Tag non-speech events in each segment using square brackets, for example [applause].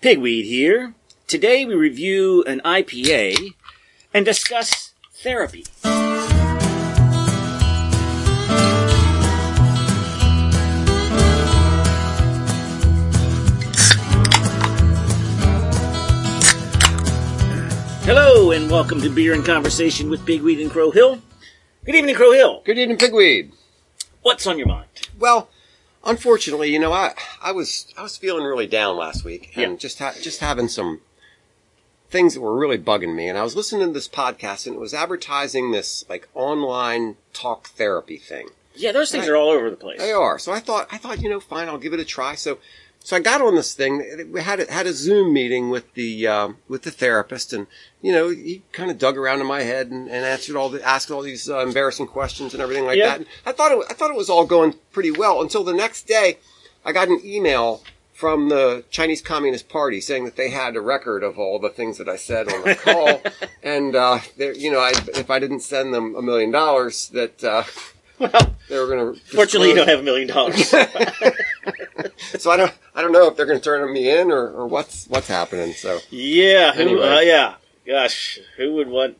Pigweed here. Today we review an IPA and discuss therapy. Hello and welcome to Beer and Conversation with Pigweed and Crow Hill. Good evening, Crow Hill. Good evening, Pigweed. What's on your mind? Well, unfortunately, you know, I I was I was feeling really down last week, and Yeah. just ha- just having some things that were really bugging me. And I was listening to this podcast, and it was advertising this like online talk therapy thing. Yeah, those things Right. are all over the place. They are. So I thought, I thought, you know, fine, I'll give it a try. So, so I got on this thing. We had a, had a Zoom meeting with the um, with the therapist, and you know, he kind of dug around in my head and, and answered all the asked all these uh, embarrassing questions and everything like Yeah. that. And I thought it, I thought it was all going pretty well until the next day. I got an email from the Chinese Communist Party saying that they had a record of all the things that I said on the call, [laughs] and uh, you know, I, if I didn't send them a million dollars, that uh, Well, they were going to. fortunately, you don't have a million dollars. [laughs] So I don't, I don't know if they're going to turn me in or, or what's, what's happening. So Yeah, who, Anyway. uh, yeah. Gosh, who would want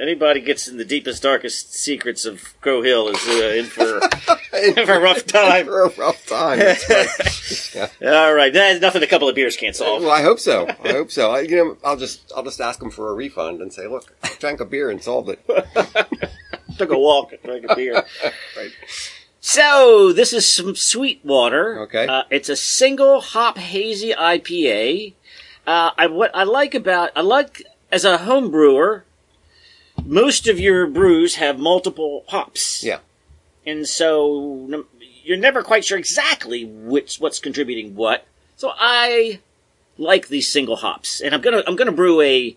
anybody gets in the deepest, darkest secrets of Crow Hill is uh, in for [laughs] in for a rough time. [laughs] for a rough time. Right. [laughs] All right, that's nothing a couple of beers can't solve. Well, I hope so. I hope so. I, you know, I'll just, I'll just ask them for a refund and say, look, I drank a beer and solved it. Took a walk, and drank a beer. Right. So this is some Sweetwater. Okay. uh, it's a single hop hazy IPA. Uh, I what I like about I like as a home brewer, most of your brews have multiple hops. Yeah. and so you're never quite sure exactly which what's contributing what. So I like these single hops, and I'm gonna I'm gonna brew a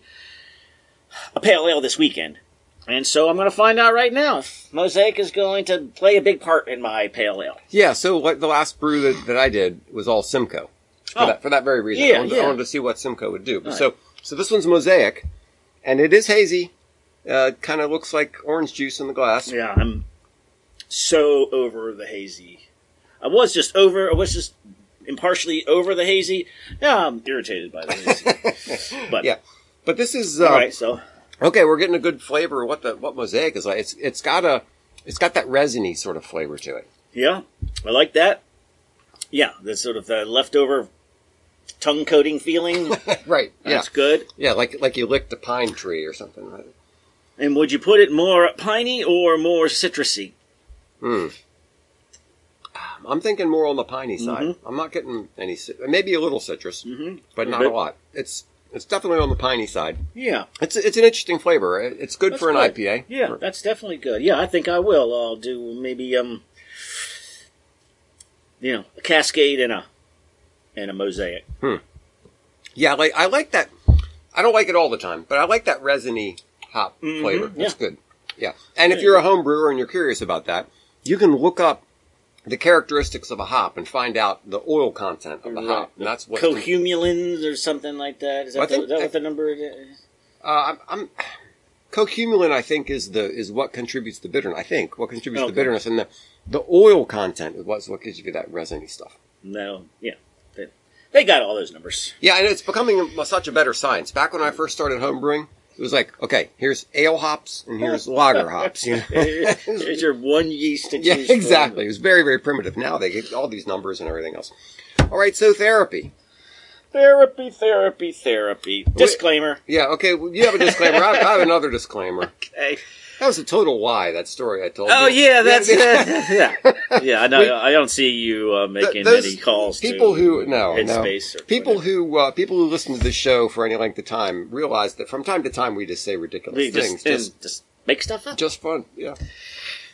a pale ale this weekend, and so I'm gonna find out right now if Mosaic is going to play a big part in my pale ale. Yeah. So like the last brew that, that I did was all Simcoe. For, Oh. that, for that very reason. Yeah, I, wanted, yeah. I wanted to see what Simcoe would do. Right. So, so this one's Mosaic and it is hazy. Uh, kind of looks like orange juice in the glass. Yeah, I'm so over the hazy. I was just over. I was just impartially over the hazy. Now I'm irritated by the hazy. [laughs] But Yeah. But this is, uh, all right, so Okay, we're getting a good flavor of what the what mosaic is like. It's it's got a it's got that resiny sort of flavor to it. Yeah, I like that. Yeah, the sort of the leftover tongue coating feeling. [laughs] Right. Yeah. That's good. Yeah, like like you licked a pine tree or something. Right? And would you put it more piney or more citrusy? Hmm. I'm thinking more on the piney side. I'm not getting any maybe a little citrus, Mm-hmm. but not bit. a lot. It's it's definitely on the piney side. Yeah, It's it's an interesting flavor. It's good That's for an good. IPA. yeah, that's definitely good. Yeah, I think I will. I'll do maybe um, you know, a cascade and a and a mosaic. Hmm. Yeah, like I like that. I don't like it all the time, but I like that resiny hop Mhm, flavor. That's yeah. good. Yeah, and if you're a home brewer and you're curious about that, you can look up the characteristics of a hop and find out the oil content of the hop. And that's what cohumulones or something like that. Is I that, the, think- is that what the number is? uh, I'm, I'm cohumulone. I think is the is what contributes to bitterness. I think what contributes Okay. to bitterness, and the the oil content is what's what gives you that resiny stuff. No, yeah, they, they got all those numbers. Yeah, and it's becoming such a better science. Back when I first started home brewing, it was like, okay, here's ale hops and here's [laughs] lager hops. You know? Here's your one yeast to yeah, choose from. exactly. It was very, very primitive. Now they get all these numbers and everything else. All right, so therapy. Therapy, therapy, therapy. Disclaimer. Yeah, okay, well, you have a disclaimer. I, I have another disclaimer. [laughs] Okay. That was a total lie, that story I told you. Oh you. yeah, that's [laughs] yeah. uh, yeah, yeah. I know. I don't see you uh, making those any calls. people to who no no Headspace or people whatever. who uh, people who listen to this show for any length of time realize that from time to time we just say ridiculous We things just, just just make stuff up. just fun yeah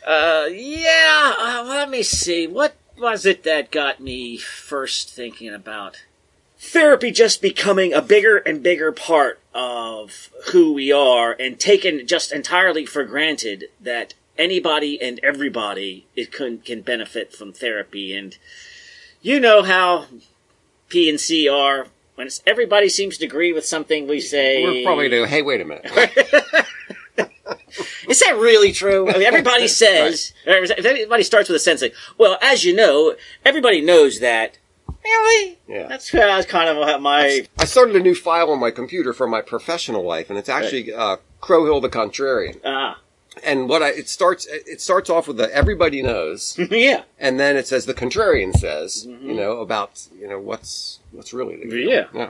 Uh, yeah. Uh, let me see. What was it that got me first thinking about therapy just becoming a bigger and bigger part of who we are and taken just entirely for granted that anybody and everybody it can, can benefit from therapy. And you know how P and C are. When it's, everybody seems to agree with something we say. we're probably going to hey wait a minute. [laughs] Is that really true? I mean, everybody [laughs] says, or everybody starts with a sentence like, well, as you know, everybody knows that Really? Yeah. That's, that's kind of my. I started a new file on my computer for my professional life, and it's actually uh, Crow Hill the Contrarian. Ah. And what I it starts it starts off with the everybody knows, [laughs] yeah. and then it says the contrarian says, you know, about you know what's what's really the deal. Yeah. yeah.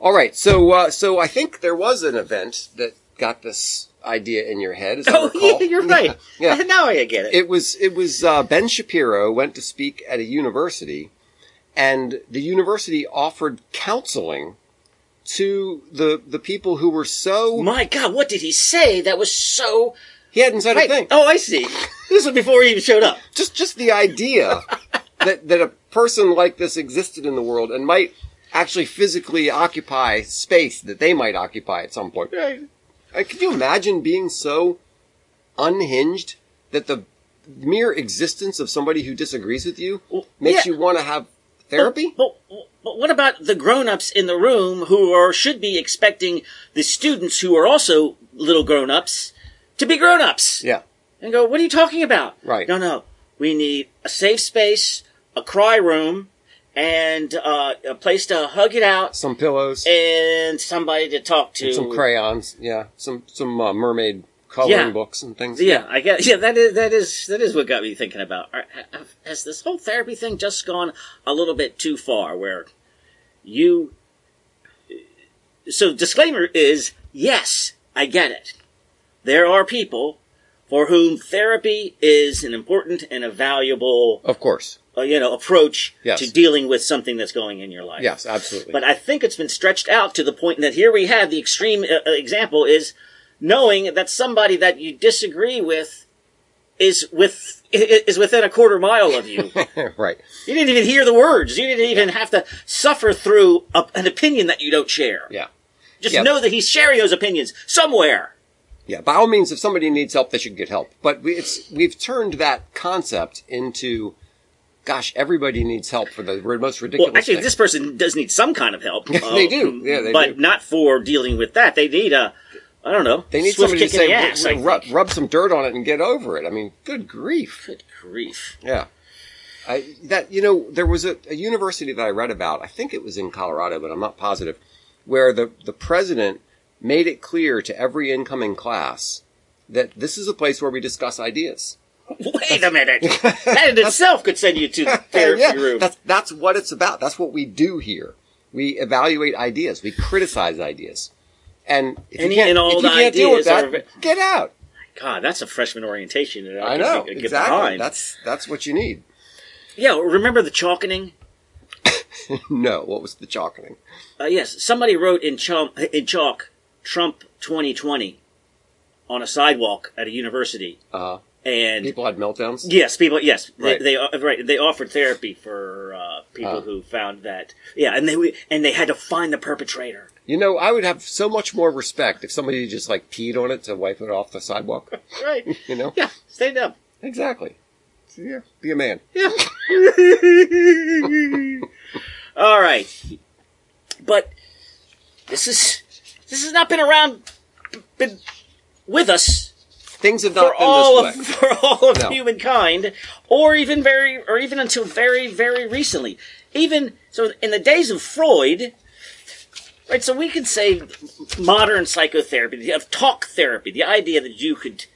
All right, so uh, so I think there was an event that got this idea in your head. Oh, [laughs] yeah, you're right. Yeah. [laughs] now I get it. It was it was uh, Ben Shapiro went to speak at a university, and the university offered counseling to the the people who were so My God, what did he say that was so. he hadn't said a thing. Oh, I see. [laughs] This was before he even showed up. Just just the idea [laughs] that that a person like this existed in the world and might actually physically occupy space that they might occupy at some point. Uh, Could you imagine being so unhinged that the mere existence of somebody who disagrees with you makes yeah. you want to have therapy? But, but, but what about the grown-ups in the room who are should be expecting the students who are also little grown-ups to be grown-ups Yeah. and go, "What are you talking about?" Right. No, no. We need a safe space, a cry room, and uh, a place to hug it out, Some pillows, and somebody to talk to. some crayons, yeah, some some uh, mermaid coloring Yeah. books and things. Yeah, I guess. Yeah, that is that is that is what got me thinking about. Has this whole therapy thing just gone a little bit too far? Where you. So disclaimer is yes, I get it. There are people for whom therapy is an important and a valuable, Of course. uh, you know, approach Yes. to dealing with something that's going in your life. Yes, absolutely. But I think it's been stretched out to the point that here we have the extreme uh, uh, example is knowing that somebody that you disagree with is with is within a quarter mile of you. [laughs] right. you didn't even hear the words. You didn't even have to suffer through a, an opinion that you don't share. Yeah. Just Yeah. know that he's sharing those opinions somewhere. Yeah, by all means, if somebody needs help, they should get help. But we, it's we've turned that concept into, gosh, everybody needs help for the most ridiculous. Well, actually, thing. this person does need some kind of help. [laughs] They um, do. Yeah, they do. but do. not for dealing with that. They need a, I don't know, they need swift somebody to say, ass. I rub, rub some dirt on it and get over it. I mean, good grief. Good grief. Yeah. I, that you know, there was a, a university that I read about. I think it was in Colorado, but I'm not positive. Where the the president made it clear to every incoming class that this is a place where we discuss ideas. Wait a minute. [laughs] that in itself could send you to the [laughs] therapy yeah, room. That's that's what it's about. That's what we do here. We evaluate ideas. We criticize ideas. And if Any you can't, and all if you the can't deal with ideas that, are- get out. God, that's a freshman orientation. That I, know get, get exactly. behind. That's that's what you need. Yeah, remember the chalkening? [laughs] no, what was the chalkening? Uh, yes, somebody wrote in chalk, in chalk Trump 2020 on a sidewalk at a university, Uh, and people had meltdowns. yes, people, yes, they, Right. they uh, right, they offered therapy for uh, people Oh. who found that, yeah, and they and they had to find the perpetrator. You know, I would have so much more respect if somebody just like peed on it to wipe it off the sidewalk. [laughs] Right? [laughs] You know, yeah, stand up. exactly. Yeah, be a man. Yeah. [laughs] All right, but this is this has not been around, been with us Things have for not been all this of way. for all of No. humankind, or even very, or even until very, very recently. Even so, in the days of Freud, right? So we could say modern psychotherapy, of talk therapy, the idea that you could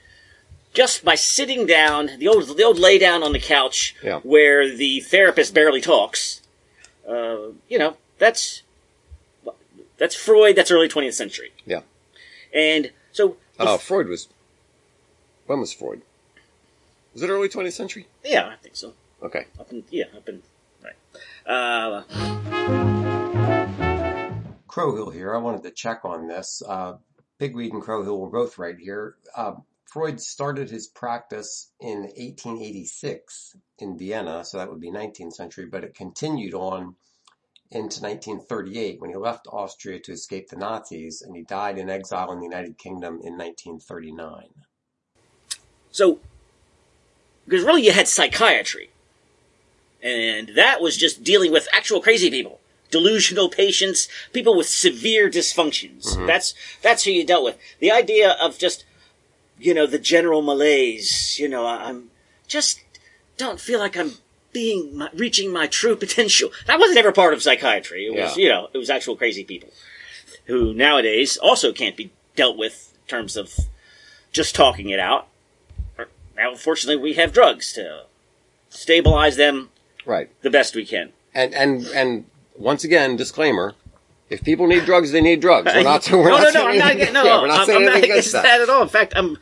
just by sitting down, the old the old lay down on the couch, Yeah. where the therapist barely talks. Uh, you know, that's that's Freud. That's early twentieth century, Yeah. and so Oh, Freud was. When was Freud? Was it early 20th century? yeah, I think so. Okay. Up in, yeah, up in, right. Uh, Crow Hill here. I wanted to check on this. Uh, Pigweed and Crowhill were both right here. Uh, Freud started his practice in 1886 in Vienna, so that would be 19th century, but it continued on into 1938 when he left Austria to escape the Nazis, and he died in exile in the United Kingdom in 1939. so, because really you had psychiatry. And that was just dealing with actual crazy people. Delusional patients, people with severe dysfunctions. Mm-hmm. That's, that's who you dealt with. The idea of just, you know, the general malaise, you know, I'm just don't feel like I'm being my, reaching my true [laughs] potential. That wasn't ever part of psychiatry. It was, Yeah. you know, it was actual crazy people who nowadays also can't be dealt with in terms of just talking it out. Now, fortunately, we have drugs to stabilize them Right. the best we can. And and and once again, disclaimer: if people need drugs, they need drugs. We're not. [laughs] We're no, not no, no, I'm not. No, [laughs] yeah, we're not I'm, saying I'm not anything against against that. at all. In fact, I'm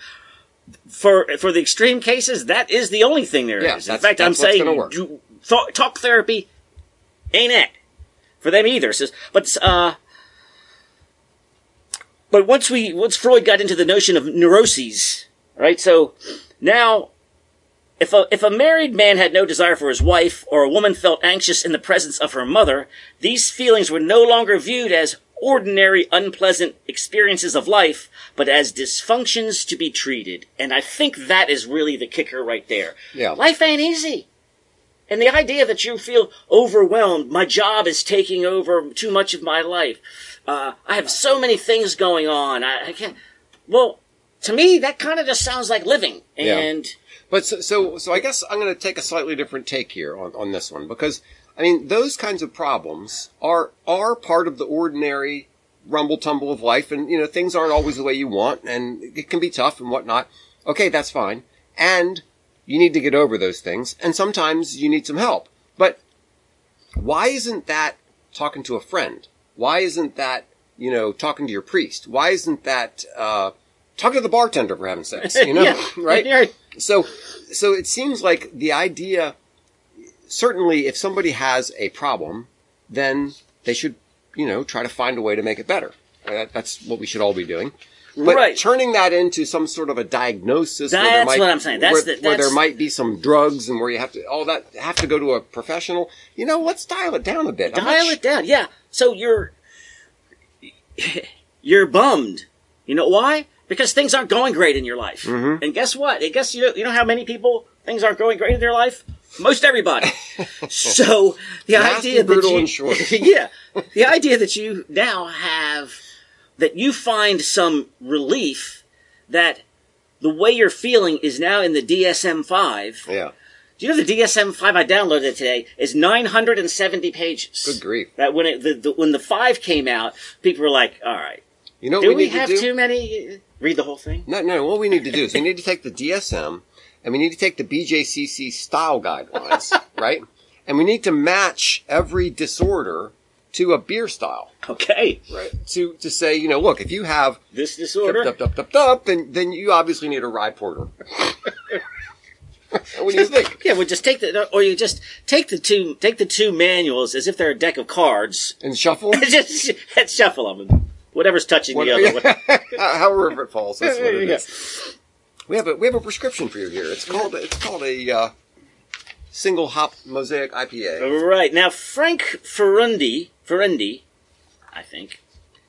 for for the extreme cases. That is the only thing there is. Yeah, In fact, I'm saying do- th- talk therapy ain't it for them either. So, but uh, but once we once Freud got into the notion of neuroses, right? So now. If a, if a married man had no desire for his wife, or a woman felt anxious in the presence of her mother, these feelings were no longer viewed as ordinary unpleasant experiences of life, but as dysfunctions to be treated. And I think that is really the kicker right there. Yeah. Life ain't easy. And the idea that you feel overwhelmed, my job is taking over too much of my life. Uh, I have so many things going on. I, I can't. Well, to me, that kind of just sounds like living. Yeah. But so, so, so I guess I'm going to take a slightly different take here on, on this one because I mean those kinds of problems are are part of the ordinary rumble tumble of life, and you know things aren't always the way you want, and it can be tough and whatnot. Okay, that's fine, and you need to get over those things, and sometimes you need some help. But why isn't that talking to a friend? Why isn't that you know talking to your priest? Why isn't that uh, talking to the bartender for having sex, You [laughs] know, Yeah. [laughs] right? Yeah. So, so it seems like the idea, certainly if somebody has a problem, then they should, you know, try to find a way to make it better. Uh, That, that's what we should all be doing. But Right. turning that into some sort of a diagnosis, where there That's might, what I'm saying. That's where, the- where there might be some drugs and where you have to, all that, have to go to a professional. You know, let's dial it down a bit. Dial sh- it down. Yeah. So you're [laughs] you're bummed. You know why? Because things aren't going great in your life. Mm-hmm. And guess what? I guess you know, you know how many people things aren't going great in their life. Most everybody. [laughs] so the Nasty, idea that you, and short. [laughs] yeah, the idea that you now have that you find some relief that the way you're feeling is now in the DSM five. Yeah. Do you know the DSM five I downloaded today is 970 pages? Good grief. That when it, the, the when the five came out, people were like, "All right, You know what do we we, need have to do? too many?" Read the whole thing. No, no. What we need to do is we need to take the DSM and we need to take the BJCP style guidelines, [laughs] right? And we need to match every disorder to a beer style, Okay, right? To to say, you know, look, if you have this disorder. dup, dup, dup, dup, then then you obviously need a rye porter. [laughs] what do you think? Yeah, well, just take the, or you just take the two, take the two manuals as if they're a deck of cards, And shuffle, [laughs] just shuffle them, whatever's touching the other [laughs] one. however it falls. That's what it [laughs] Yeah. is. We have a we have a prescription for you here. It's called it's called a uh, single hop mosaic IPA. Right now, Frank Ferundi, Ferundi, I think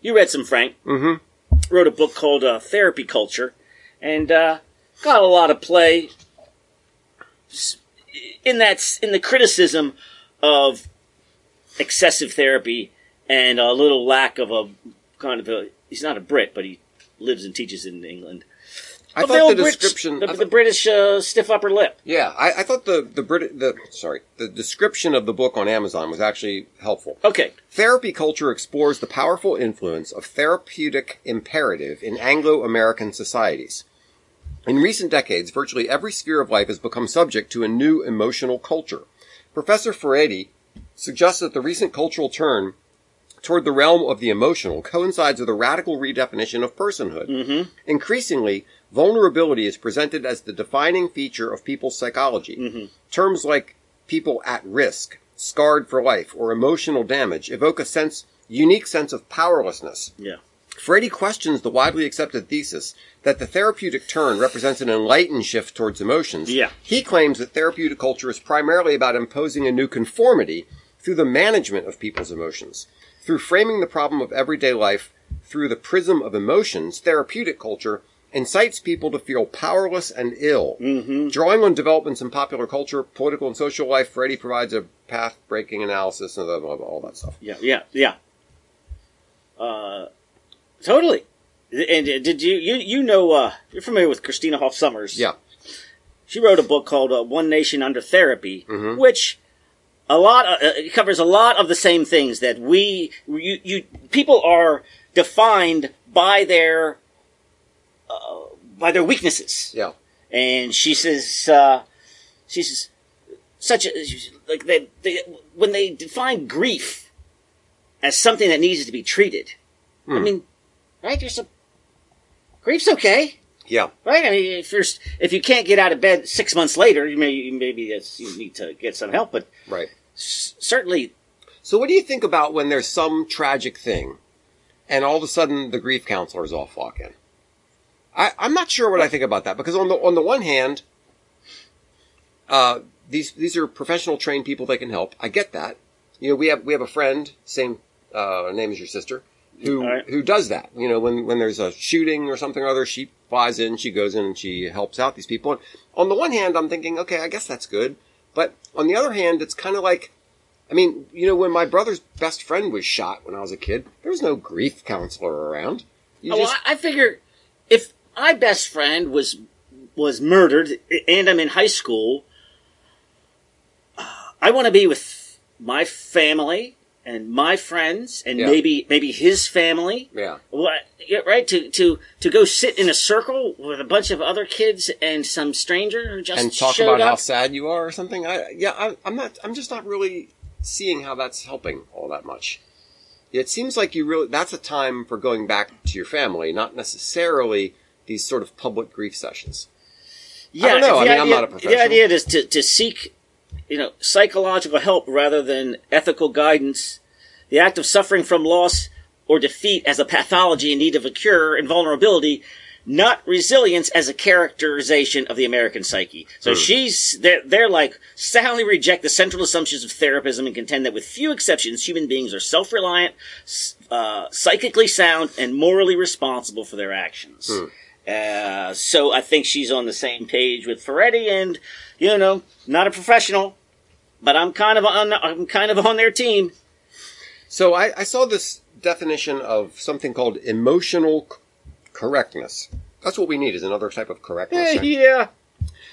you read some Frank. Mm-hmm. wrote a book called uh, Therapy Culture, and uh, got a lot of play in that in the criticism of excessive therapy and a little lack of a kind of a. He's not a Brit, but he lives and teaches in England. I Of thought the Brits- description. the, I the British uh, stiff upper lip. yeah, I, I thought the the Brit the sorry the description of the book on Amazon was actually helpful. Okay, Therapy culture explores the powerful influence of therapeutic imperative in Anglo-American societies. In recent decades, virtually every sphere of life has become subject to a new emotional culture. Professor Furedi suggests that the recent cultural turn toward the realm of the emotional coincides with a radical redefinition of personhood. Mm-hmm. Increasingly, vulnerability is presented as the defining feature of people's psychology. Mm-hmm. Terms like people at risk, scarred for life, or emotional damage evoke a sense, unique sense of powerlessness. yeah, Furedi questions the widely accepted thesis that the therapeutic turn represents an enlightened shift towards emotions. Yeah. He claims that therapeutic culture is primarily about imposing a new conformity through the management of people's emotions. Through framing the problem of everyday life through the prism of emotions, therapeutic culture incites people to feel powerless and ill. Mm-hmm. Drawing on developments in popular culture, political and social life, Furedi provides a path-breaking analysis of all that stuff. yeah, yeah, yeah. Uh, totally. And uh, did you you you know uh, you're familiar with Christina Hoff Sommers? Yeah. she wrote a book called uh, One Nation Under Therapy, Mm-hmm. which a lot of, uh, it covers a lot of the same things that we you, you people are defined by their uh, by their weaknesses. Yeah. And she says, uh, she says, such a, like they, they, when they define grief as something that needs to be treated, I Hmm. mean, right? There's a, grief's okay, Yeah. right? I mean, if you're, if you can't get out of bed six months later, you may, maybe it's, you need to get some help, but Right. s- certainly, So what do you think about when there's some tragic thing and all of a sudden the grief counselors all flock in? I, I'm not sure what I think about that because on the on the one hand, uh, these these are professional trained people that can help. I get that. You know, we have we have a friend, same uh, name as your sister, who All right. who does that. You know, when when there's a shooting or something or other, she flies in, she goes in, and she helps out these people. And on the one hand, I'm thinking, okay, I guess that's good. But on the other hand, it's kind of like I mean, you know, when my brother's best friend was shot when I was a kid, there was no grief counselor around. You oh, just, I, I figure if my best friend was, was murdered and I'm in high school, I want to be with my family and my friends and Yeah. maybe maybe his family. yeah, What, right? To to to go sit in a circle with a bunch of other kids and some stranger who just and talk about how sad you are or something. I, yeah, I, I'm not. I'm just not really seeing how that's helping all that much. It seems like you really. That's a time for going back to your family, not necessarily these sort of public grief sessions. Yeah, don't know. I mean, I'm idea- not a professional. The idea is to, to seek, you know, psychological help rather than ethical guidance. The act of suffering from loss or defeat as a pathology in need of a cure and vulnerability, not resilience as a characterization of the American psyche. So Hmm. she's, they're, they're like, soundly reject the central assumptions of therapism and contend that with few exceptions, human beings are self-reliant, uh, psychically sound, and morally responsible for their actions. Uh, so I think she's on the same page with Furedi, and you know, not a professional, but I'm kind of on. I'm kind of on their team. So I, I saw this definition of something called emotional c- correctness. That's what we need is another type of correctness. Eh, right? yeah.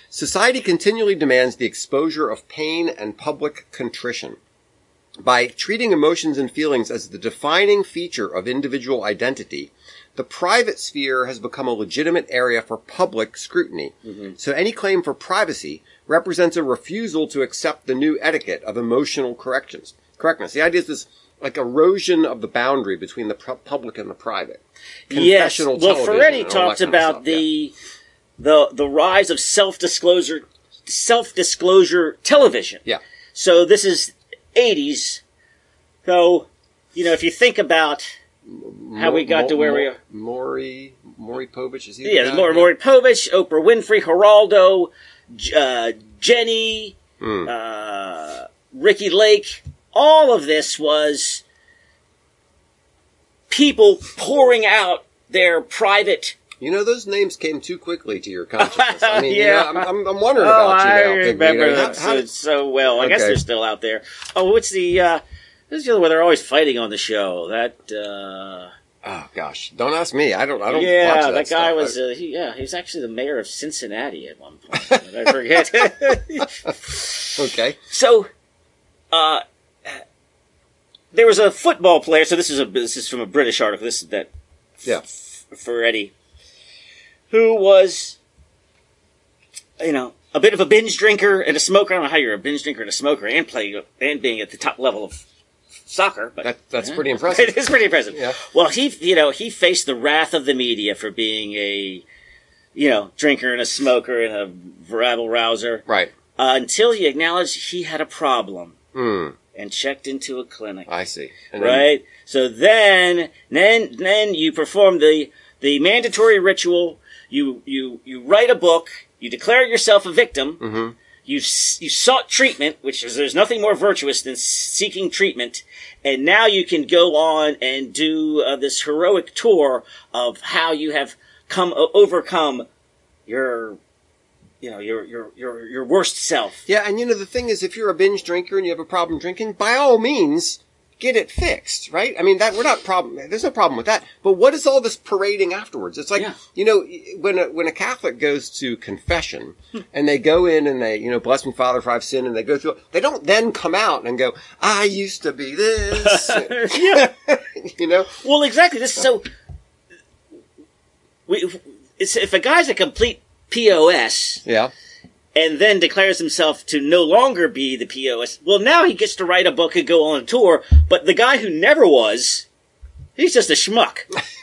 Society continually demands the exposure of pain and public contrition. By treating emotions and feelings as the defining feature of individual identity, the private sphere has become a legitimate area for public scrutiny. Mm-hmm. So any claim for privacy represents a refusal to accept the new etiquette of emotional corrections. Correctness. The idea is this like erosion of the boundary between the pu- public and the private. Yes. Well, Furedi talks about stuff, yeah. the the the rise of self disclosure self disclosure television. Yeah. So this is 80s. So you know, if you think about how we got to where we are. Maury, Maury Povich, is he? Yeah, guy? Maury Povich, Oprah Winfrey, Geraldo, uh, Jenny, Hmm. uh, Ricki Lake. All of this was people pouring out their private. You know, those names came too quickly to your consciousness. I [laughs] mean, Yeah. yeah, I'm, I'm, I'm wondering Oh, about you I now. Big remember How- how- so, so well. I guess they're still out there. Oh, what's the? Uh, this is the other where they're always fighting on the show. That. Uh, oh gosh, don't ask me. I don't. I don't. yeah, that, that, guy stuff. was. Uh, he, yeah, he was actually the mayor of Cincinnati at one point. [laughs] I forget. [laughs] okay. So, uh, there was a football player. So this is a this is from a British article. This is that Yeah. for Eddie, who was, you know, a bit of a binge drinker and a smoker. I don't know how you're a binge drinker and a smoker and playing and being at the top level of soccer, but That, that's Yeah. pretty [laughs] impressive. it is pretty impressive. Yeah. Well, he, you know, he faced the wrath of the media for being a, you know, drinker and a smoker and a rabble rouser right. uh, until he acknowledged he had a problem Hmm. and checked into a clinic. I see. And then- Right. So then, then, then you perform the the mandatory ritual. You you you write a book. You declare yourself a victim. Mhm. You you sought treatment, which is there's nothing more virtuous than seeking treatment. And now you can go on and do uh, this heroic tour of how you have come o- overcome your you know your your your your worst self. Yeah, and you know the thing is, if you're a binge drinker and you have a problem drinking, by all means, get it fixed, right? I mean, that we're not problem. There's no problem with that. But what is all this parading afterwards? It's like Yeah. you know when a, when a Catholic goes to confession hmm. and they go in and they you know bless me Father for I've sinned and they go through. They don't then come out and go I used to be this. [laughs] yeah. [laughs] you know. Well, exactly. This so we it's, if a guy's a complete pos Yeah. And then declares himself to no longer be the pos, well, now he gets to write a book and go on a tour. But the guy who never was, he's just a schmuck. [laughs]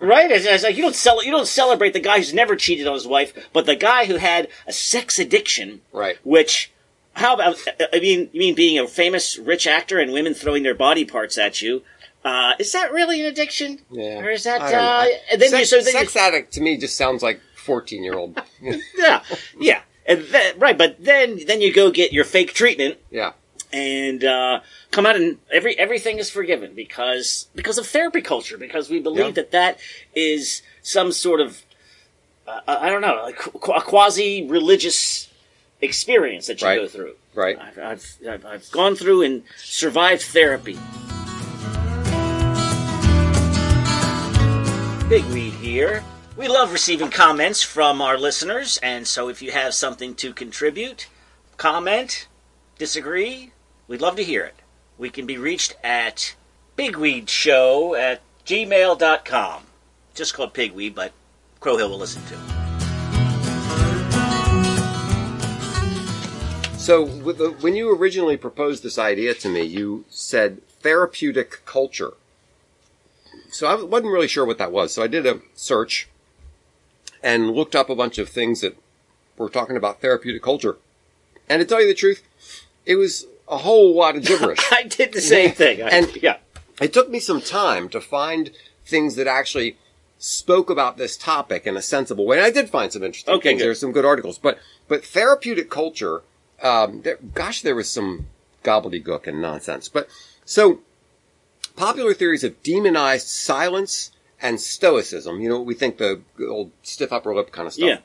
Right? It's, it's like you don't cel- you don't celebrate the guy who's never cheated on his wife, but the guy who had a sex addiction, Right. Which, how about? I mean, you mean being a famous rich actor and women throwing their body parts at you? Uh, is that really an addiction? Yeah. Or is that? I. Uh, and then sex, you so then sex addict to me just sounds like fourteen year old. [laughs] yeah, yeah, and then, right, but then then you go get your fake treatment yeah. and uh, come out and every everything is forgiven because because of therapy culture because we believe Yeah. that that is some sort of uh, I don't know a quasi religious experience that you Right. go through. Right. I've, I've, I've, gone through and survived therapy. Pigweed here. We love receiving comments from our listeners, and so if you have something to contribute, comment, disagree, we'd love to hear it. We can be reached at pigweedshow at gmail.com. Just called Pigweed, but Crow Hill will listen to. it. So the, when you originally proposed this idea to me, you said therapeutic culture. So I wasn't really sure what that was. So I did a search and looked up a bunch of things that were talking about therapeutic culture. And to tell you the truth, it was a whole lot of gibberish. [laughs] I did the same [laughs] thing. I, And- yeah. it took me some time to find things that actually spoke about this topic in a sensible way. And I did find some interesting Okay, things. good. There were some good articles, but but therapeutic culture. Um, there, gosh, there was some gobbledygook and nonsense. But so popular theories have demonized silence and stoicism. You know, we think the old stiff upper lip kind of stuff. Yeah.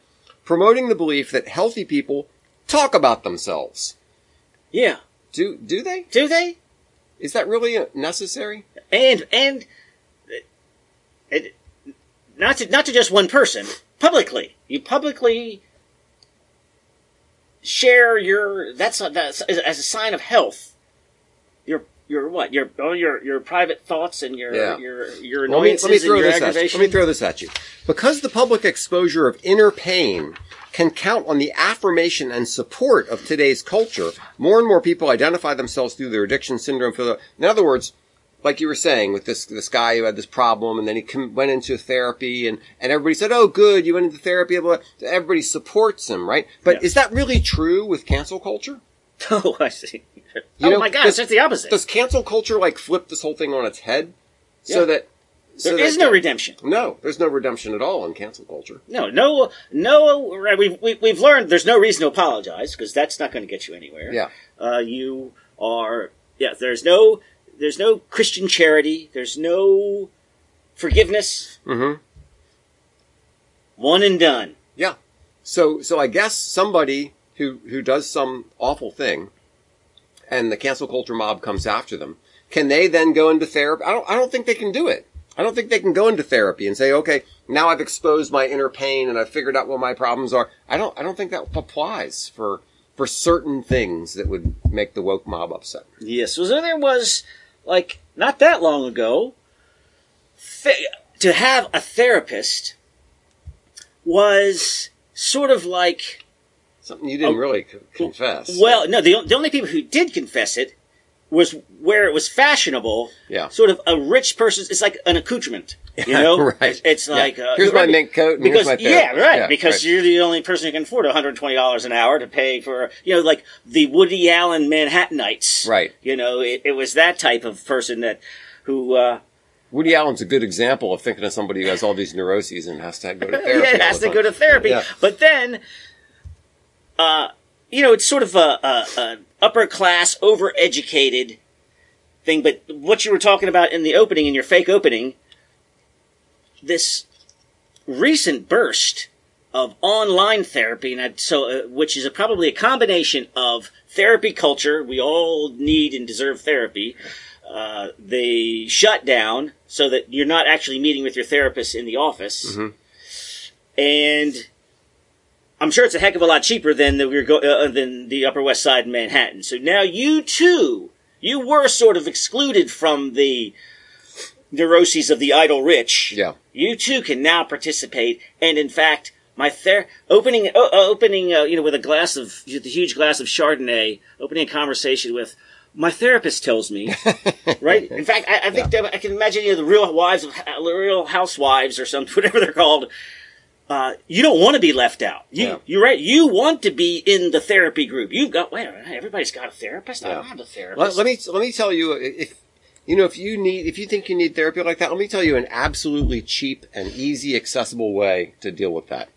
Promoting the belief that healthy people talk about themselves. Yeah. Do do they? Do they? Is that really uh, necessary? and and it, not to not to just one person publicly you publicly share your that's that's as a sign of health your your what your oh, your your private thoughts and your Yeah. your your Let me, annoyances let me throw and your this at you. Let me throw this at you. Because the public exposure of inner pain can count on the affirmation and support of today's culture, more and more people identify themselves through their addiction syndrome. For the, in other words, like you were saying with this this guy who had this problem, and then he com- went into therapy, and and everybody said, "Oh, good, you went into therapy." Blah, blah. Everybody supports him, right? But Yeah. is that really true with cancel culture? [laughs] oh i see You oh know, my god does- it's just the opposite Does cancel culture like flip this whole thing on its head, so that so there is no redemption no, there's no redemption at all in cancel culture. no no no right, we've, we, we've learned there's no reason to apologize because that's not going to get you anywhere Yeah. uh, you are yeah there's no there's no christian charity there's no forgiveness Mm-hmm. one and done Yeah. So, so I guess somebody who, who does some awful thing and the cancel culture mob comes after them, can they then go into therapy? I don't, I don't think they can do it. I don't think they can go into therapy and say, okay, now I've exposed my inner pain and I've figured out what my problems are. I don't, I don't think that applies for, for certain things that would make the woke mob upset. yes so there was like not that long ago th- to have a therapist was sort of like Something you didn't really co- confess. Oh, well no the, the only people who did confess it was where it was fashionable Yeah. sort of a rich person's it's like an accoutrement you know [laughs] Right. it's, it's Yeah. like uh, Here's my right, mink coat and because here's my yeah right Yeah, because right. you're the only person who can afford 120 dollars an hour to pay for you know like the Woody Allen Manhattanites Right. you know it, it was that type of person that who uh, Woody Allen's a good example of thinking of somebody who has all these neuroses and has to go to [laughs] therapy. yeah, has to go to therapy. Yeah. But then, uh, you know, it's sort of a, a, a upper class, overeducated thing. But what you were talking about in the opening, in your fake opening, this recent burst of online therapy, and I'd, so uh, which is a, probably a combination of therapy culture. We all need and deserve therapy. uh, they shut down so that you're not actually meeting with your therapist in the office, Mhm. and I'm sure it's a heck of a lot cheaper than the we're go- uh, than the Upper West Side in Manhattan. So now you too, you were sort of excluded from the neuroses of the idle rich. Yeah. You too can now participate, and in fact, my ther opening uh, uh, opening uh, you know with a glass of the huge glass of Chardonnay, opening a conversation with. My therapist tells me, [laughs] right? In fact, I, I think that I can imagine you know the Real Wives of the Real Housewives or something, [laughs] whatever they're called. Uh, you don't want to be left out. You, Yeah. you're right. You want to be in the therapy group. You've got. Wait, everybody's got a therapist. I Yeah. don't have a therapist. Let, let me let me tell you if you know if you need if you think you need therapy like that, let me tell you an absolutely cheap and easy, accessible way to deal with that.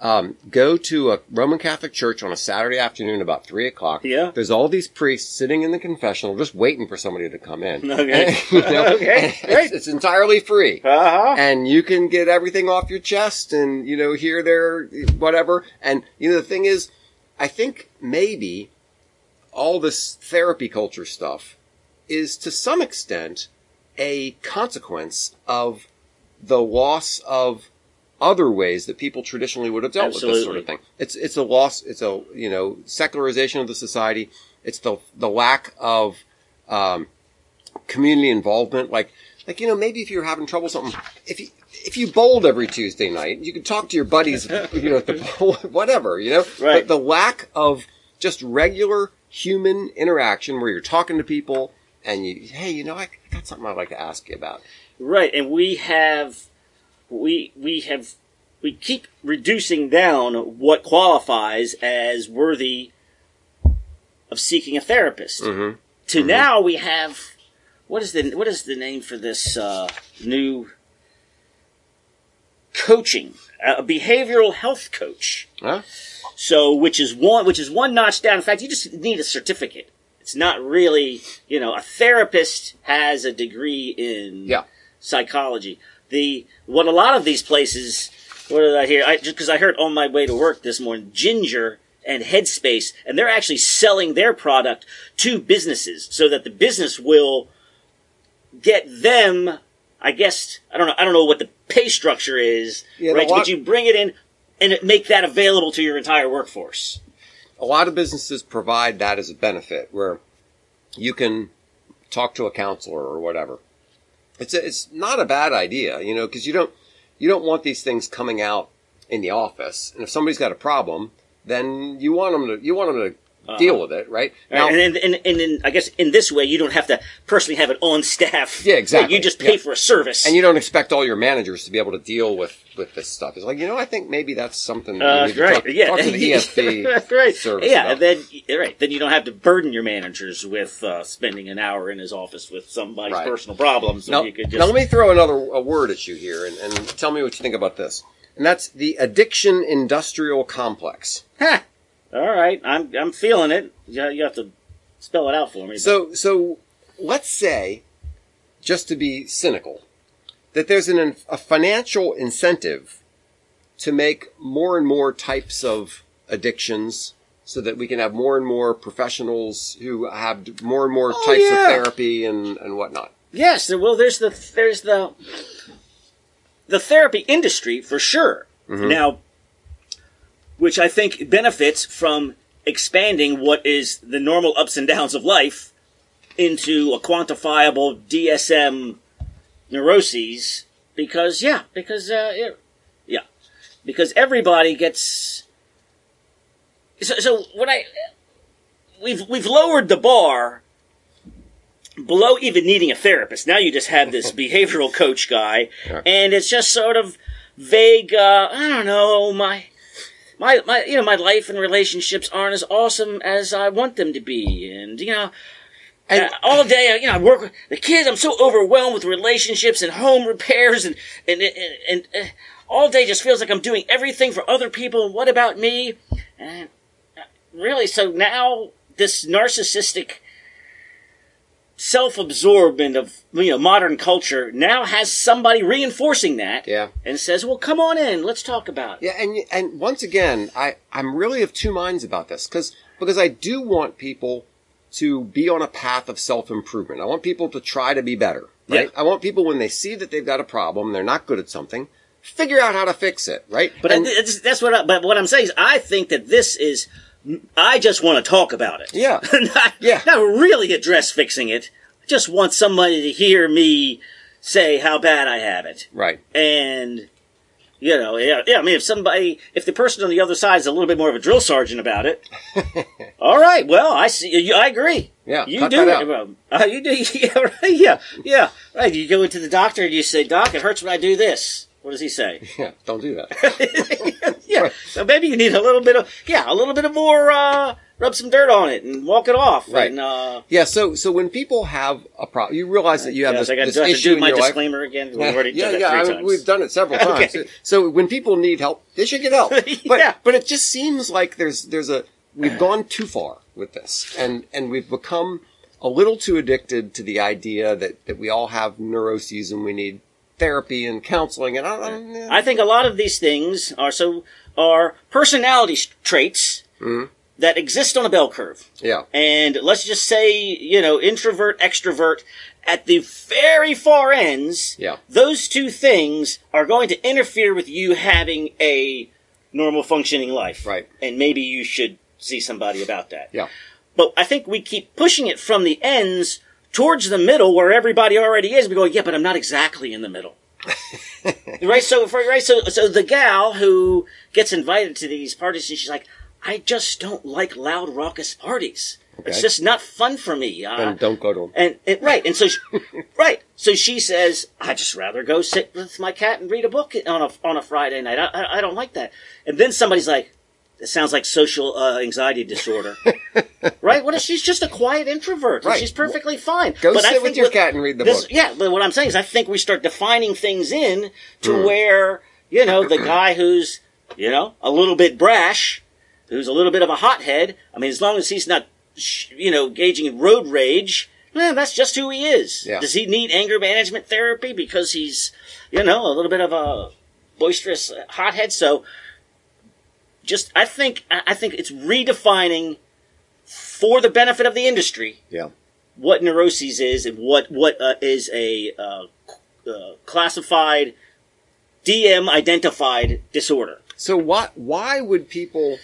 Um, go to a Roman Catholic church on a Saturday afternoon about three o'clock. Yeah. There's all these priests sitting in the confessional just waiting for somebody to come in. Okay. [laughs] You know, [laughs] Okay, great. It's, it's entirely free. Uh-huh. and you can get everything off your chest and you know here there whatever and you know the thing is i think maybe all this therapy culture stuff is to some extent a consequence of the loss of other ways that people traditionally would have dealt with this sort of thing it's it's a loss it's a you know secularization of the society it's the the lack of um, community involvement. Like, like you know, maybe if you're having trouble something, if you if you bowled every Tuesday night, you could talk to your buddies, [laughs] you know, at the bowl, [laughs] whatever, you know. Right. But the lack of just regular human interaction where you're talking to people and you, hey, you know, I got something I'd like to ask you about. Right, and we have we we have we keep reducing down what qualifies as worthy of seeking a therapist. Mhm. To now we have what is the what is the name for this uh, new coaching? A behavioral health coach. Huh? So, which is one, which is one notch down. In fact, you just need a certificate. It's not really, you know, a therapist has a degree in Yeah. psychology. The what a lot of these places, what did I hear? I, just because I heard on my way to work this morning, Ginger and Headspace, and they're actually selling their product to businesses so that the business will get them. I guess I don't know. I don't know what the pay structure is, Yeah, right? lot- but you bring it in and make that available to your entire workforce. a lot of businesses provide that as a benefit where you can talk to a counselor or whatever. It's a, it's not a bad idea, you know, because you don't you don't want these things coming out in the office. And if somebody's got a problem, then you want them to you want them to deal with it, right? Now, and, and, and, and then I guess in this way, you don't have to personally have it on staff. [laughs] Yeah, exactly. You just pay Yeah. for a service. and you don't expect all your managers to be able to deal with with this stuff. It's like you know, I think maybe that's something. you Uh, need to right. talk, yeah. talk to the [laughs] EAP [laughs] right. service. Yeah. about. Then right. Then you don't have to burden your managers with uh, spending an hour in his office with somebody's Right. personal problems. Now, you could just now let me throw another a word at you here, and, and tell me what you think about this. And that's the addiction industrial complex. Huh. All right. I'm I'm feeling it. You, you have to spell it out for me. but- So, so let's say, just to be cynical, that there's an, a financial incentive to make more and more types of addictions so that we can have more and more professionals who have more and more Oh, types yeah. of therapy and, and whatnot. Yes, well, there's the there's the the therapy industry for sure. Mm-hmm. Now, which I think benefits from expanding what is the normal ups and downs of life into a quantifiable DSM neuroses. Because yeah, because uh, it- yeah, because everybody gets. So, so when I we've we've lowered the bar below even needing a therapist. Now you just have this [laughs] behavioral coach guy, and it's just sort of vague. Uh, I don't know my. My, my, you know, my life and relationships aren't as awesome as I want them to be, and you know, And- uh, all day, you know, I work with the kids. I'm so overwhelmed with relationships and home repairs, and and and, and uh, all day just feels like I'm doing everything for other people. And what about me? And uh, really, so now this narcissistic self-absorbment of you know modern culture now has somebody reinforcing that Yeah. and says well come on in let's talk about it Yeah, and and once again, I I'm really of two minds about this because because I do want people to be on a path of self improvement. I want people to try to be better. Right? Yeah. I want people when they see that they've got a problem, they're not good at something, figure out how to fix it. Right? But And- that's what. I, but what I'm saying is, I think that this is. I just want to talk about it. Yeah. [laughs] not, Yeah. Not really address fixing it. I just want somebody to hear me say how bad I have it, right. and you know, yeah, yeah. I mean, if somebody, if the person on the other side is a little bit more of a drill sergeant about it, [laughs] all right. Well, I see. I agree. Yeah, you do it. Uh, [laughs] you do. Yeah, right, yeah, yeah. Right. You go into the doctor and you say, "Doc, it hurts when I do this." What does he say? [laughs] Yeah. Don't do that. [laughs] yeah. So maybe you need a little bit of yeah, a little bit of more uh rub some dirt on it and walk it off. Right. And uh yeah. So, so when people have a problem, you realize that you have yes, this, I got this to, issue do in my your life. disclaimer again. We've already yeah, done yeah. I- we've done it several [laughs] Okay. times. So when people need help, they should get help. But Yeah. but it just seems like there's there's a we've gone too far with this, and and we've become a little too addicted to the idea that that we all have neuroses and we need therapy and counseling. And I, I, think a lot of these things are so are personality traits Mm-hmm. that exist on a bell curve. yeah, And let's just say, you know, introvert, extrovert, at the very far ends, Yeah. those two things are going to interfere with you having a normal functioning life. Right. And maybe you should see somebody about that. yeah, But I think we keep pushing it from the ends towards the middle where everybody already is. We go, yeah, but I'm not exactly in the middle. [laughs] right. So, for, right. So, so the gal who gets invited to these parties and she's like, I just don't like loud, raucous parties. It's just not fun for me. Uh, then don't go to them. and, and right, and so she, [laughs] right, so she says, "I just rather go sit with my cat and read a book on a on a Friday night. I, I, I don't like that." And then somebody's like, "It sounds like social uh, anxiety disorder." [laughs] right? What if she's just a quiet introvert? Right. She's perfectly fine. Go But sit with your what- cat and read the this- book. Yeah, but what I'm saying is, I think we start defining things in to Hmm. where you know the [clears throat] guy who's you know a little bit brash, who's a little bit of a hothead. I mean, as long as he's not you know gauging in road rage. Eh, that's just who he is. Yeah. Does he need anger management therapy because he's, you know, a little bit of a boisterous uh, hothead? So, just I think I think it's redefining for the benefit of the industry Yeah, what neuroses is and what what uh, is a uh, uh, classified DM identified disorder. So why why would people?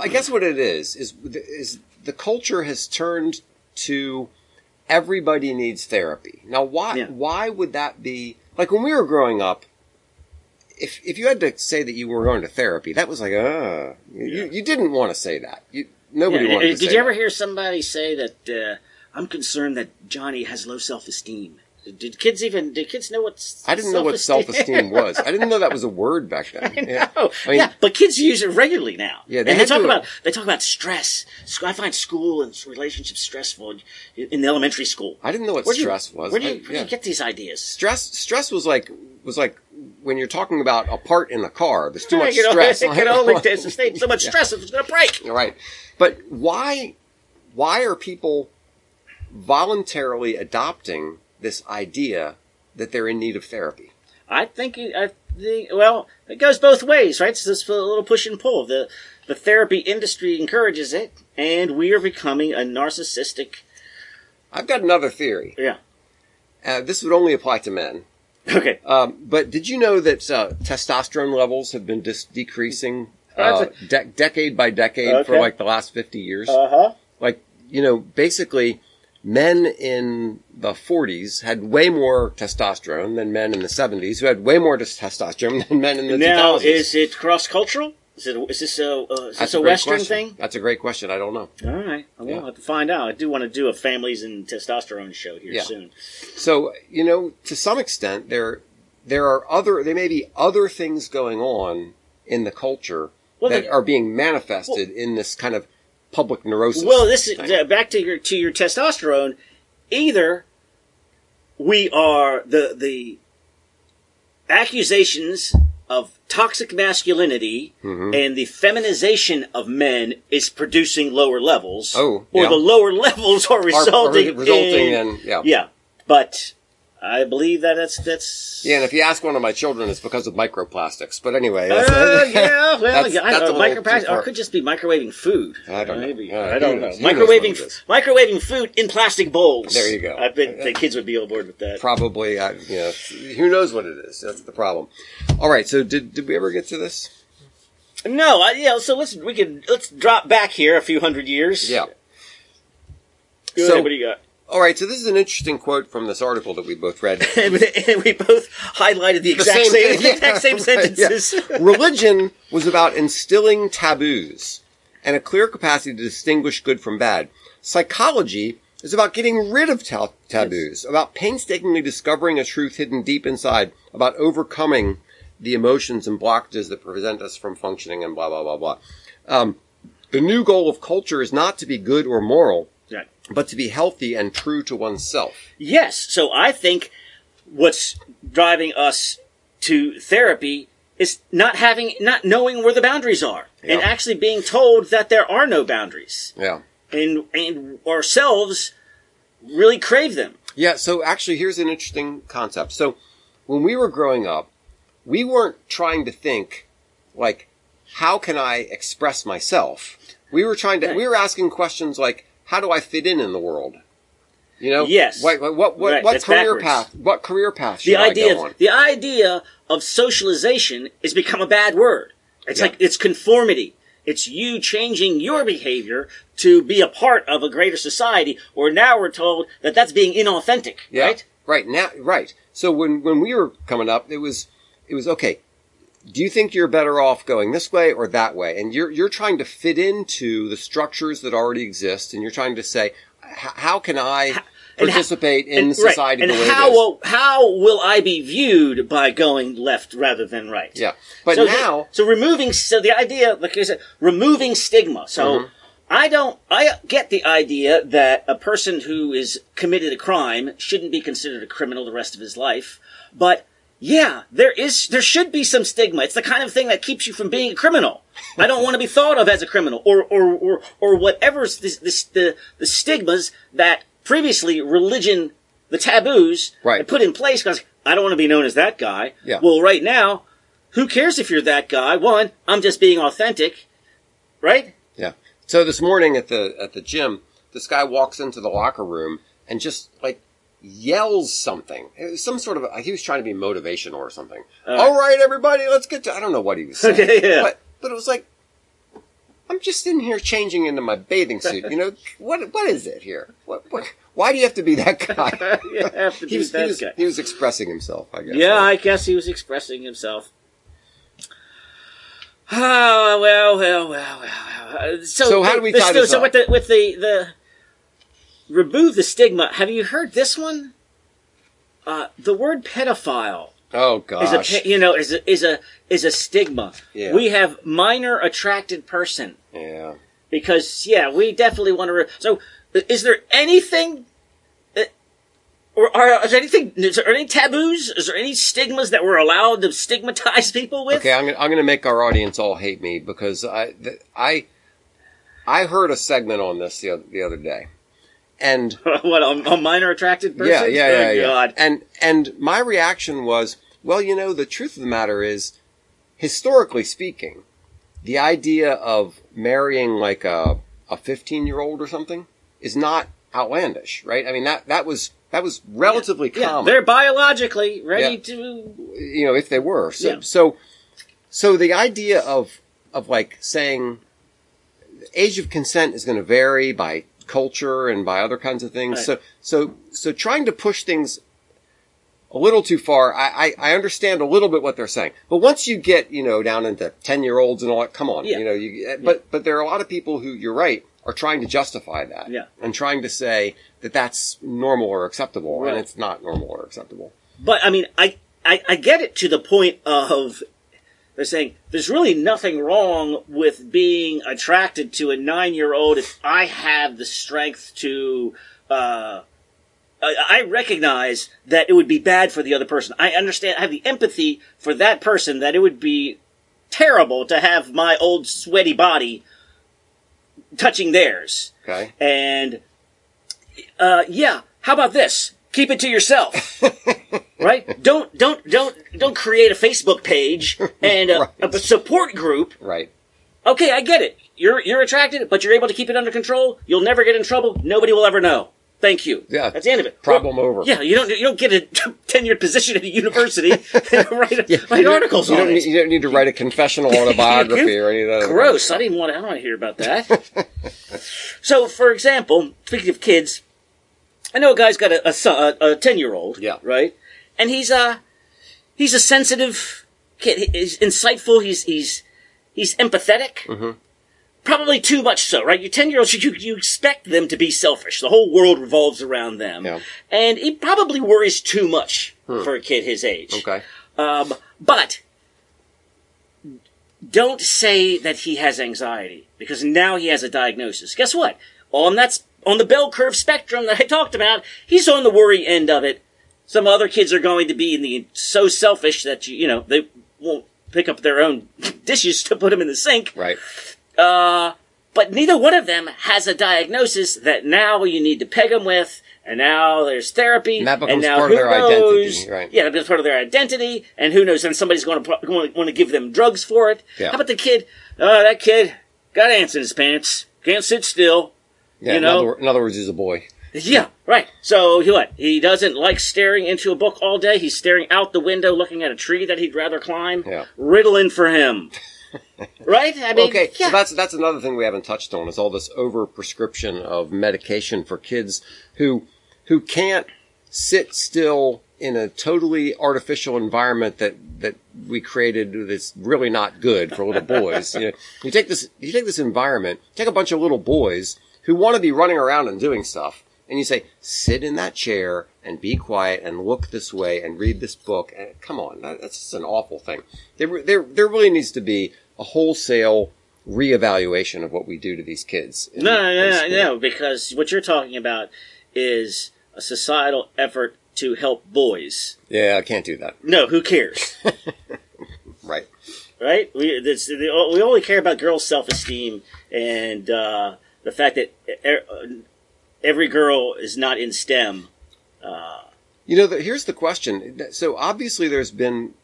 I guess what it is is is the culture has turned to everybody needs therapy. Now why Yeah. why would that be? Like when we were growing up, if if you had to say that you were going to therapy, that was like uh you, Yeah. you didn't want to say that. You nobody Yeah, wanted uh, to Did you ever that. hear somebody say that uh, I'm concerned that Johnny has low self esteem? Did kids even did kids know what I didn't know what self esteem [laughs] was. I didn't know that was a word back then. [laughs] Yeah. Oh, I mean, yeah, but kids use it regularly now. Yeah, they and they talk to- about they talk about stress. I find school and relationships stressful in, the elementary school. I didn't know what Where do you- stress was. Where do you, I- where do yeah. you get these ideas? stress stress was like was like when you're talking about a part in a car there's too [laughs] much [laughs] stress It can only sustain [laughs] so much stress if it's going to break. You're right but why why are people voluntarily adopting this idea that they're in need of therapy I think I think well, it goes both ways, right? So It's this little push and pull. The the therapy industry encourages it, and we are becoming a narcissistic. i've got another theory Yeah. uh, this would only apply to men [laughs] Okay. um, but did you know that uh, testosterone levels have been dis- decreasing uh, de- decade by decade for like the last 50 years Uh huh. like you know basically men in the 40s had way more testosterone than men in the 70s who had way more testosterone [laughs] than men in the Now, 2000s is it cross cultural? Is it is this a uh, is this a, great Western question. thing? that's a great question i don't know All right, well, Yeah. we'll have to find out. I do want to do a families and testosterone show here Yeah. soon. so you know to some extent there there are other there may be other things going on in the culture Well, that the- are being manifested in this kind of public neurosis Well, this is uh, back to your to your testosterone. Either we are the the accusations of toxic masculinity Mm-hmm. and the feminization of men is producing lower levels. Oh, or the lower [laughs] levels are Are- are resulting, resulting in, in- yeah. yeah. But I believe that that's that's. Yeah, and if you ask one of my children, it's because of microplastics. But anyway, Uh, yeah, well, [laughs] that's- yeah, I that's don't know, little microplastic, too or it could just be microwaving food. I don't know. Maybe Uh, I don't know. knows? Who knows Microwaving, microwaving food in plastic bowls. There you go. I bet the kids would be on board with that. probably, uh, you know, who knows what it is? That's the problem. All right, so did did we ever get to this? No, I, yeah. So let's we can let's drop back here a few hundred years. Yeah. Go So- what do you got? All right, so this is an interesting quote from this article that we both read. [laughs] and we both highlighted the exact same same, the exact same yeah, [laughs] right, yeah. sentences. [laughs] Religion was about instilling taboos and a clear capacity to distinguish good from bad. Psychology is about getting rid of ta- taboos, about painstakingly discovering a truth hidden deep inside, about overcoming the emotions and blockages that prevent us from functioning and blah, blah, blah, blah. Um, the new goal of culture is not to be good or moral. But to be healthy and true to oneself. Yes. So I think what's driving us to therapy is not having, not knowing where the boundaries are, and actually being told that there are no boundaries, Yeah. and and ourselves really crave them. Yeah, so actually, here's an interesting concept. So, when we were growing up, we weren't trying to think, like, how can I express myself? We were trying to, Right. we were asking questions like, how do I fit in in the world? You know? Yes. What, what, what, Right, what that's career backwards. path, what career path should The I idea, go on? the idea of socialization has become a bad word. It's Yeah. like it's conformity. It's you changing your behavior to be a part of a greater society. Or now we're told that that's being inauthentic, Yeah. right? Right. Now, right. So when, when we were coming up, it was, it was okay. Do you think you're better off going this way or that way? And you're, you're trying to fit into the structures that already exist and you're trying to say, how can I and how- participate in and, society right, the and way how will how will I be viewed by going left rather than right? Yeah. But so the- now, so removing so the idea, like I said, removing stigma. So Mm-hmm. I don't, I get the idea that a person who is committed a crime shouldn't be considered a criminal the rest of his life, but yeah, there is, there should be some stigma. It's the kind of thing that keeps you from being a criminal. I don't want to be thought of as a criminal, or or or or whatever's this, this the the stigmas that previously religion, the taboos, Right. put in place because I don't want to be known as that guy. Yeah. Well, right now, who cares if you're that guy? One, I'm just being authentic, right? yeah. So this morning at the, at the gym, this guy walks into the locker room and just like yells something. It was some sort of, he was trying to be motivational or something. All right, everybody, let's get to, I don't know what he was saying. Okay, yeah. But, but it was like, I'm just in here changing into my bathing suit. You know, [laughs] what, what is it here? What, what, why do you have to be that guy? [laughs] you have to he be was, he that was, guy. he was expressing himself, I guess. Yeah, I guess he was expressing himself. Oh [sighs] well, well, well, well. Uh, So, So how do we tie so, this so up? with the with the the remove the stigma? Have you heard this one? Uh, the word pedophile Oh, is gosh. a you know is a, is a is a stigma. Yeah. We have minor attracted person yeah. because yeah, we definitely want to. Re- so, is there anything? uh, Or are is there anything? Is there any taboos? Is there any stigmas that we're allowed to stigmatize people with? Okay, I'm gonna, I'm gonna make our audience all hate me because I, th- I, I heard a segment on this the other, the other day. And [laughs] what a, a minor attracted person? yeah, yeah, yeah, Oh, yeah. God. And, and my reaction was, well, you know, the truth of the matter is, historically speaking, the idea of marrying like a, a 15 year old or something is not outlandish, right? I mean, that, that was, that was relatively Yeah, common. they're biologically ready Yeah. to. you know, if they were. So, Yeah. so, so the idea of, of like saying age of consent is going to vary by culture and by other kinds of things. Right. So, so, so trying to push things a little too far, I, I, I understand a little bit what they're saying. But once you get, you know, down into 10 year olds and all that, come on, Yeah. you know, you, eh, but, but there are a lot of people who, you're right, are trying to justify that. Yeah. And trying to say that that's normal or acceptable. Right. And it's not normal or acceptable. But I mean, I, I I get it to the point of they're saying there's really nothing wrong with being attracted to a nine year old if I have the strength to. Uh, I I recognize that it would be bad for the other person. I understand. I have the empathy for that person that it would be terrible to have my old sweaty body touching theirs. Okay. And uh, yeah, how about this? keep it to yourself. [laughs] right? [laughs] Don't don't don't don't create a Facebook page and a, Right. a support group. Right. Okay, I get it. You're you're attracted, but you're able to keep it under control. You'll never get in trouble. Nobody will ever know. Thank you. Yeah. that's the end of it. Problem over. Yeah, you don't you don't get a [laughs] tenured position at a university [laughs] and write, write You don't- articles you on don't, it. need, you don't need to write a confessional autobiography or any of that. Gross. I didn't want to. I don't want to hear about that. so, for example, speaking of kids, I know a guy's got a, a a ten year old. Yeah. Right. And he's a he's a sensitive kid. He's insightful. He's he's he's empathetic. Mm-hmm. Probably too much so, right? Your ten year olds, you you expect them to be selfish. The whole world revolves around them, Yeah. and he probably worries too much for a kid his age. Okay. Um, but don't say that he has anxiety because now he has a diagnosis. Guess what? On that on the bell curve spectrum that I talked about, he's on the worry end of it. Some other kids are going to be in the so selfish that you you know they won't pick up their own [laughs] dishes to put them in the sink. Right. Uh, but neither one of them has a diagnosis that now you need to peg them with, and now there's therapy, And that becomes now part of their knows? identity, right. Yeah, that becomes part of their identity, and who knows? Then somebody's going to want to give them drugs for it. Yeah. How about the kid? Oh, that kid got ants in his pants, can't sit still. Yeah. You in, other, in other words, he's a boy. Yeah, right. So he what? He doesn't like staring into a book all day. He's staring out the window, looking at a tree that he'd rather climb. Yeah. Ritalin for him. [laughs] right? I mean, Okay, yeah. so that's that's another thing we haven't touched on is all this over prescription of medication for kids who who can't sit still in a totally artificial environment that that we created that's really not good for little boys. [laughs] you know, you take this you take this environment, take a bunch of little boys who want to be running around and doing stuff, and you say, sit in that chair and be quiet and look this way and read this book. And come on, that, that's just an awful thing. There, there, there really needs to be a wholesale reevaluation of what we do to these kids. in- No, no, no, no, no, because what you're talking about is a societal effort to help boys. Yeah, I can't do that. No, who cares? [laughs] Right. right? We we only care about girls' self esteem and uh, the fact that e- every girl is not in STEM. Uh, you know, the, here's the question. So obviously, there's been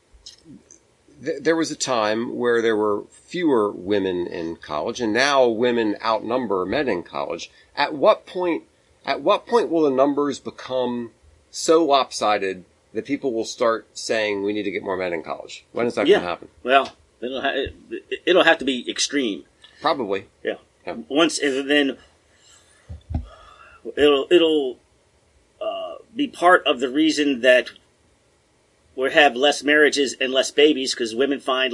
th- there was a time where there were fewer women in college, and now women outnumber men in college. At what point? At what point will the numbers become so lopsided that people will start saying we need to get more men in college? When is that Yeah. going to happen? Well, it'll ha- it'll have to be extreme. Probably. Yeah. Yeah. Once and then it'll it'll uh, be part of the reason that we have less marriages and less babies because women find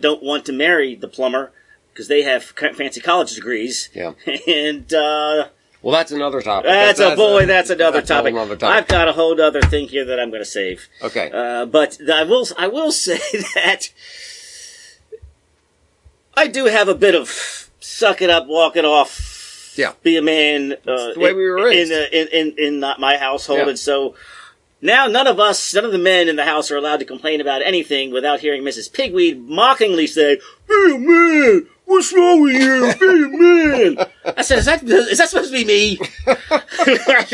don't want to marry the plumber because they have fancy college degrees. Yeah. [laughs] And uh, Well, that's another topic. that's, a boy. That's another that's a whole topic. topic. I've got a whole other thing here that I'm going to save. Okay. Uh, but I will I will [laughs] say that I do have a bit of suck it up, walk it off, Yeah. be a man. Uh, the way we were raised. in, in in in not my household, Yeah. and so now none of us, none of the men in the house, are allowed to complain about anything without hearing Mrs. Pigweed mockingly say, "Be a man." What's wrong with you? Be a man. I said, is that, is that supposed to be me? [laughs]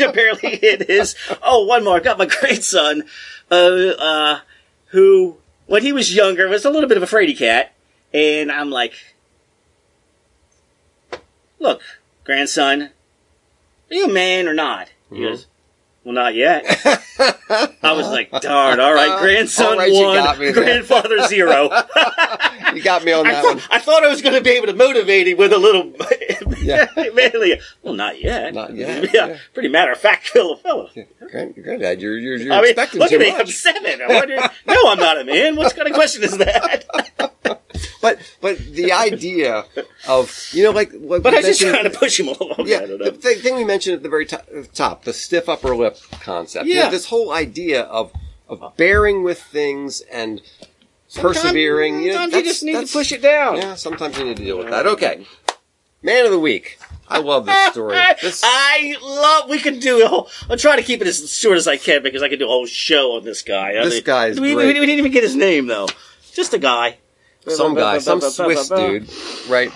Apparently it is. Oh, one more. I got my [laughs] grandson, uh, uh, who, when he was younger, was a little bit of a fraidy cat. And I'm like, look, grandson, are you a man or not? He Mhm. goes, well, not yet. [laughs] I was like, darn, all right, grandson All right, you one, got me there. grandfather zero. [laughs] You got me on I that thought, one. I thought I was going to be able to motivate him with a little. Yeah. [laughs] manly. Well, not yet. Not yet, Yeah, pretty matter of fact, fellow fellow. Grand, granddad, you're you're, you're I mean, expecting look too at me. I'm much. seven. I wonder, no, I'm not a man. What kind of question is that? But but the idea of you know like what But I was just trying to push him along. Yeah, I don't the know. thing, thing we mentioned at the very top, the stiff upper lip concept. You know, Yeah. this whole idea of of bearing with things and persevering. You know, Sometimes you just need to push it down. Yeah, sometimes you need to deal with that. Okay, man of the week. I love this story. [laughs] This, I love. We could do a whole. I'm trying to keep it as short as I can because I could do a whole show on this guy. I This mean, guy is we, great. We, we didn't even get his name though. Just a guy. some guy, some Swiss [laughs] dude, right?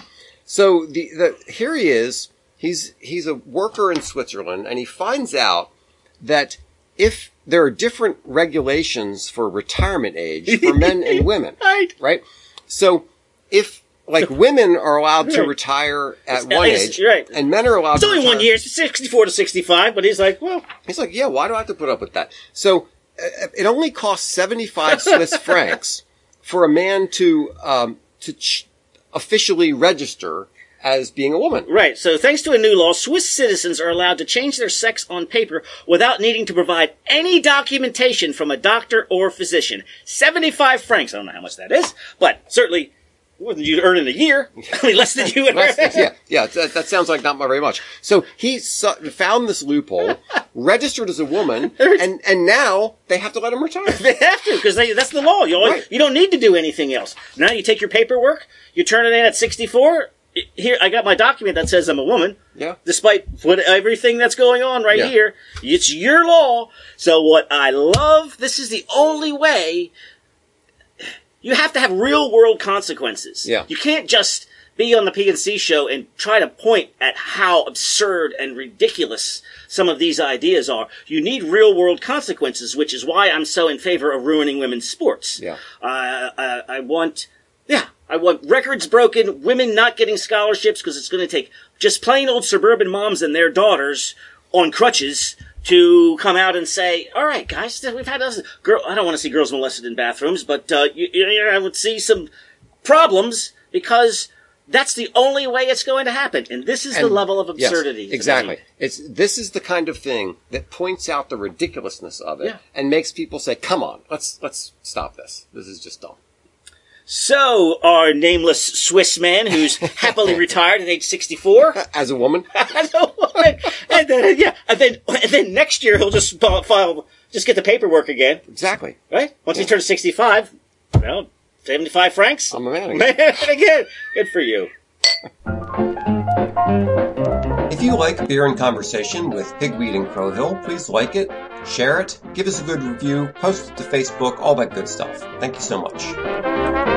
So the, the here he is. He's he's a worker in Switzerland, and he finds out that if there are different regulations for retirement age for men and [laughs] women, Right. right? So if like women are allowed to retire at one age, right. and men are allowed It's to only one year, it's 64 to 65, but he's like, well, He's like, yeah, why do I have to put up with that? So uh, it only costs 75 [laughs] Swiss francs for a man to, um, to ch- officially register as being a woman. Right. So thanks to a new law, Swiss citizens are allowed to change their sex on paper without needing to provide any documentation from a doctor or physician. 75 francs. I don't know how much that is, but certainly more than you earn in a year. [laughs] I mean, less than you earn. Yeah, yeah, that, that sounds like not very much. So he su- found this loophole, [laughs] registered as a woman, and, and now they have to let him retire. [laughs] They have to because that's the law. You, Right. you don't need to do anything else. Now you take your paperwork, you turn it in at 64. I- Here, I got my document that says I'm a woman. Yeah. Despite what everything that's going on right Yeah. here, it's your law. So what I love, this is the only way. You have to have real world consequences. Yeah. You can't just be on the PNC show and try to point at how absurd and ridiculous some of these ideas are. You need real world consequences, which is why I'm so in favor of ruining women's sports. Yeah. Uh, I, I want, yeah, I want records broken, women not getting scholarships because it's going to take just plain old suburban moms and their daughters on crutches to come out and say, "All right, guys, we've had us girl. I don't want to see girls molested in bathrooms, but uh, you, you, I would see some problems because." That's the only way it's going to happen, and this is the level of absurdity. to exactly. It's this is the kind of thing that points out the ridiculousness of it Yeah. and makes people say, "Come on, let's let's stop this. This is just dumb." So, our nameless Swiss man who's [laughs] happily retired at age 64 [laughs] [laughs] As a woman, and then yeah, and then and then next year he'll just file, just get the paperwork again, exactly. right? Once he turns sixty five, well, seventy five francs. I'm a man again. Man again. Good for you. If you like Beer and Conversation with Pigweed and Crowhill, please like it, share it, give us a good review, post it to Facebook, all that good stuff. Thank you so much.